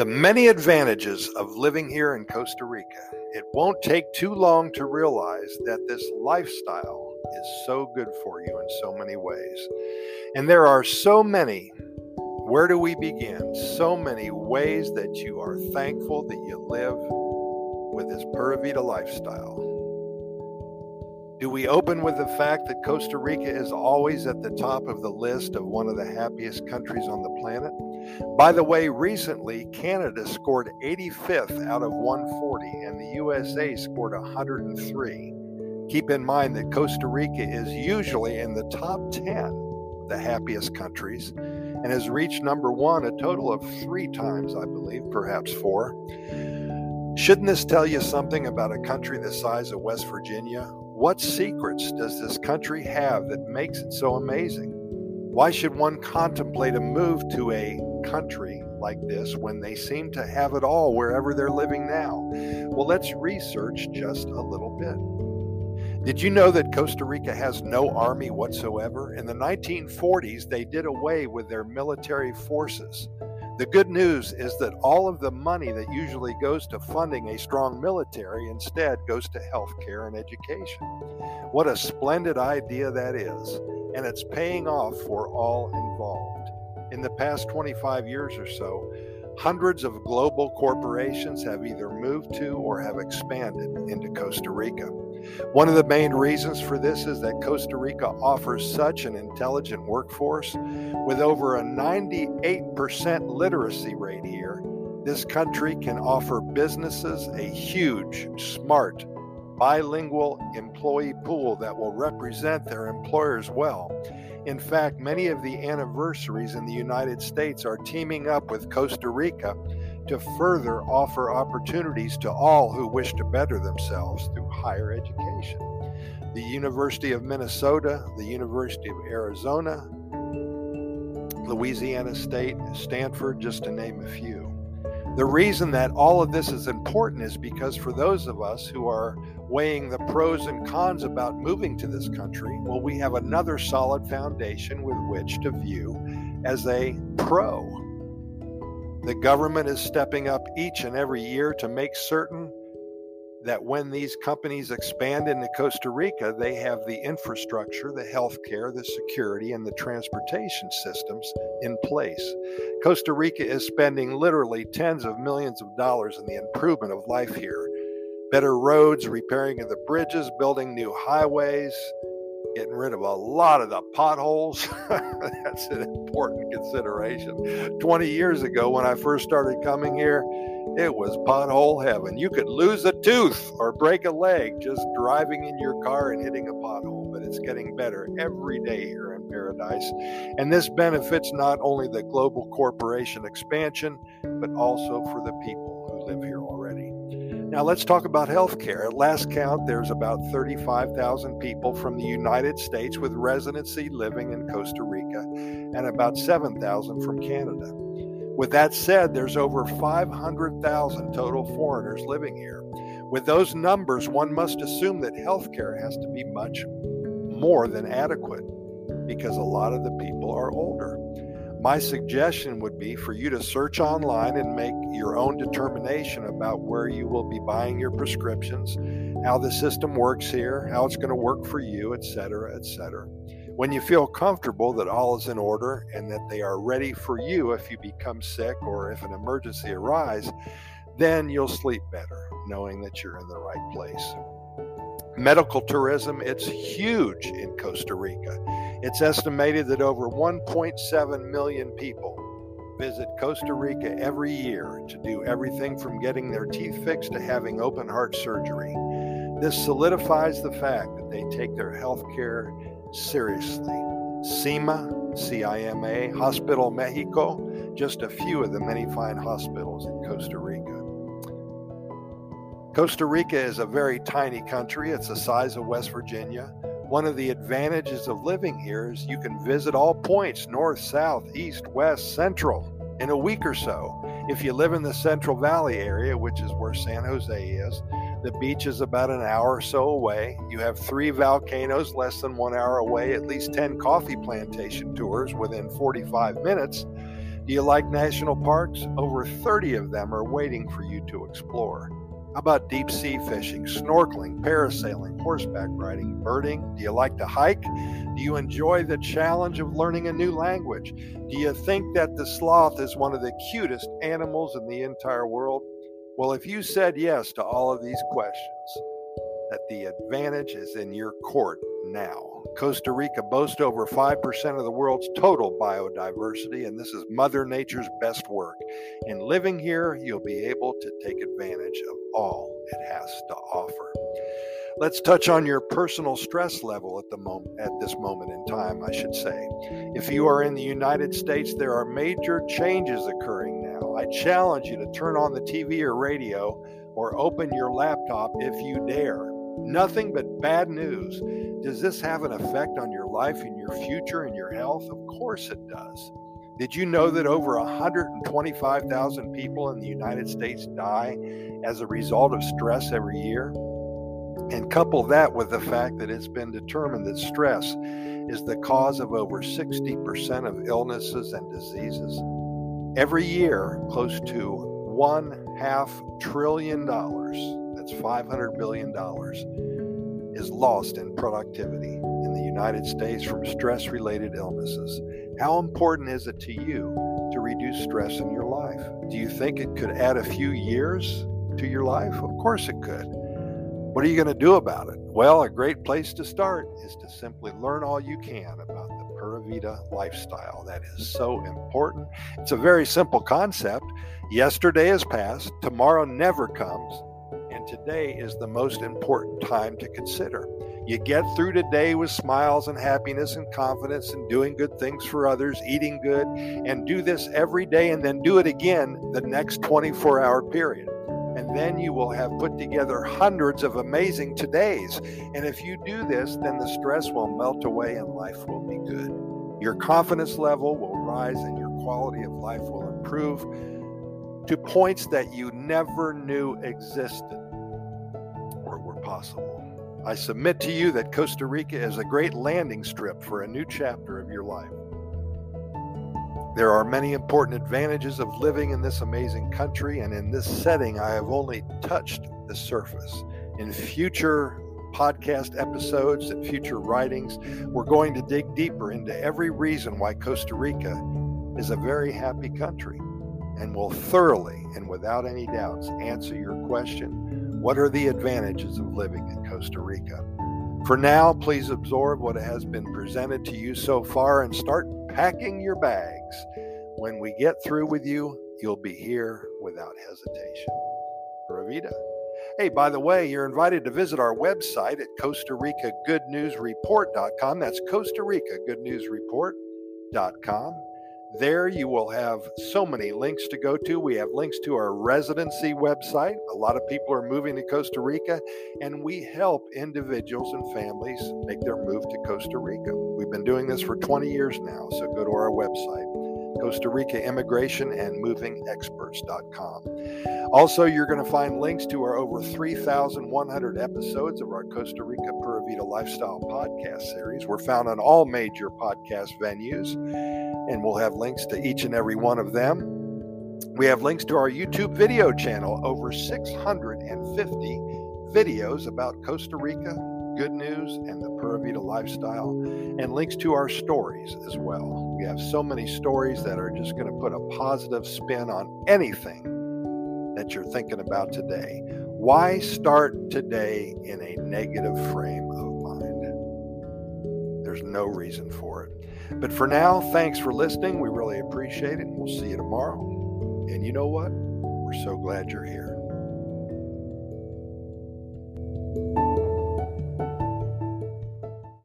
The many advantages of living here in Costa Rica. It won't take too long to realize that this lifestyle is so good for you in so many ways. And there are so many, where do we begin? So many ways that you are thankful that you live with this Pura Vida lifestyle. Do we open with the fact that Costa Rica is always at the top of the list of one of the happiest countries on the planet? By the way, recently Canada scored 85th out of 140 and the USA scored 103. Keep in mind that Costa Rica is usually in the top 10 of the happiest countries and has reached number one a total of three times, I believe, perhaps four. Shouldn't this tell you something about a country the size of West Virginia? What secrets does this country have that makes it so amazing? Why should one contemplate a move to a country like this when they seem to have it all wherever they're living now? Well, let's research just a little bit. Did you know that Costa Rica has no army whatsoever? In the 1940s, they did away with their military forces. The good news is that all of the money that usually goes to funding a strong military instead goes to healthcare and education. What a splendid idea that is, and it's paying off for all involved. In the past 25 years or so, hundreds of global corporations have either moved to or have expanded into Costa Rica. One of the main reasons for this is that Costa Rica offers such an intelligent workforce. With over a 98% literacy rate here, this country can offer businesses a huge, smart, bilingual employee pool that will represent their employers well. In fact, many of the anniversaries in the United States are teaming up with Costa Rica to further offer opportunities to all who wish to better themselves higher education. The University of Minnesota, the University of Arizona, Louisiana State, Stanford, just to name a few. The reason that all of this is important is because for those of us who are weighing the pros and cons about moving to this country, well, we have another solid foundation with which to view as a pro. The government is stepping up each and every year to make certain that when these companies expand into Costa Rica, they have the infrastructure, the healthcare, the security, and the transportation systems in place. Costa Rica is spending literally tens of millions of dollars in the improvement of life here. Better roads, repairing of the bridges, building new highways, getting rid of a lot of the potholes. That's an important consideration. 20 years ago, when I first started coming here, it was pothole heaven. You could lose a tooth or break a leg just driving in your car and hitting a pothole, but it's getting better every day here in paradise. And this benefits not only the global corporation expansion, but also for the people who live here. Now, let's talk about healthcare. At last count, there's about 35,000 people from the United States with residency living in Costa Rica, and about 7,000 from Canada. With that said, there's over 500,000 total foreigners living here. With those numbers, one must assume that healthcare has to be much more than adequate because a lot of the people are older. My suggestion would be for you to search online and make your own determination about where you will be buying your prescriptions, how the system works here, how it's going to work for you, etc., etc. When you feel comfortable that all is in order and that they are ready for you if you become sick or if an emergency arises, then you'll sleep better knowing that you're in the right place. Medical tourism, it's huge in Costa Rica. It's estimated that over 1.7 million people visit Costa Rica every year to do everything from getting their teeth fixed to having open heart surgery. This solidifies the fact that they take their health care seriously. CIMA, CIMA, Hospital Mexico, just a few of the many fine hospitals in Costa Rica. Costa Rica is a very tiny country. It's the size of West Virginia. One of the advantages of living here is you can visit all points north, south, east, west, central in a week or so. If you live in the Central Valley area, which is where San Jose is, the beach is about an hour or so away. You have three volcanoes less than one hour away, at least 10 coffee plantation tours within 45 minutes. Do you like national parks? Over 30 of them are waiting for you to explore. How about deep sea fishing, snorkeling, parasailing, horseback riding, birding? Do you like to hike? Do you enjoy the challenge of learning a new language? Do you think that the sloth is one of the cutest animals in the entire world? Well, if you said yes to all of these questions, that the advantage is in your court now. Costa Rica boasts over 5% of the world's total biodiversity, and this is Mother Nature's best work. In living here, you'll be able to take advantage of all it has to offer. Let's touch on your personal stress level at the moment at this moment in time, I should say. If you are in the United States, there are major changes occurring now. I challenge you to turn on the TV or radio or open your laptop if you dare. Nothing but bad news. Does this have an effect on your life and your future and your health? Of course it does. Did you know that over 125,000 people in the United States die as a result of stress every year? And couple that with the fact that it's been determined that stress is the cause of over 60% of illnesses and diseases. Every year, close to one half trillion dollars, that's $500 billion, is lost in productivity in the United States from stress related illnesses. How important is it to you to reduce stress in your life? Do you think it could add a few years to your life? Of course it could. What are you going to do about it? Well, a great place to start is to simply learn all you can about the Pura Vida lifestyle. That is so important. It's a very simple concept. Yesterday is past, tomorrow never comes, and today is the most important time to consider. You get through today with smiles and happiness and confidence and doing good things for others, eating good, and do this every day and then do it again the next 24 hour period. And then you will have put together hundreds of amazing todays. And if you do this, then the stress will melt away and life will be good. Your confidence level will rise and your quality of life will improve to points that you never knew existed or were possible. I submit to you that Costa Rica is a great landing strip for a new chapter of your life. There are many important advantages of living in this amazing country, and in this setting, I have only touched the surface. In future podcast episodes and future writings, we're going to dig deeper into every reason why Costa Rica is a very happy country and will thoroughly and without any doubts answer your question what are the advantages of living in Costa Rica? For now, please absorb what has been presented to you so far and start packing your bags. When we get through with you, you'll be here without hesitation. Pura Vida. Hey, by the way, you're invited to visit our website at Costa Rica Good News Report.com. That's Costa Rica Good News Report.com. There you will have so many links to go to. We have links to our residency website. A lot of people are moving to Costa Rica, and we help individuals and families make their move to Costa Rica. We've been doing this for 20 years now, so go to our website. Costa Rica Immigration and Moving Experts.com. Also, you're going to find links to our over 3,100 episodes of our Costa Rica Pura Vida Lifestyle podcast series. We're found on all major podcast venues, and we'll have links to each and every one of them. We have links to our YouTube video channel, over 650 videos about Costa Rica, good news, and the Pura Vida lifestyle, and links to our stories as well. We have so many stories that are just going to put a positive spin on anything that you're thinking about today. Why start today in a negative frame of mind? There's no reason for it. But for now, thanks for listening. We really appreciate it. We'll see you tomorrow. And you know what? We're so glad you're here.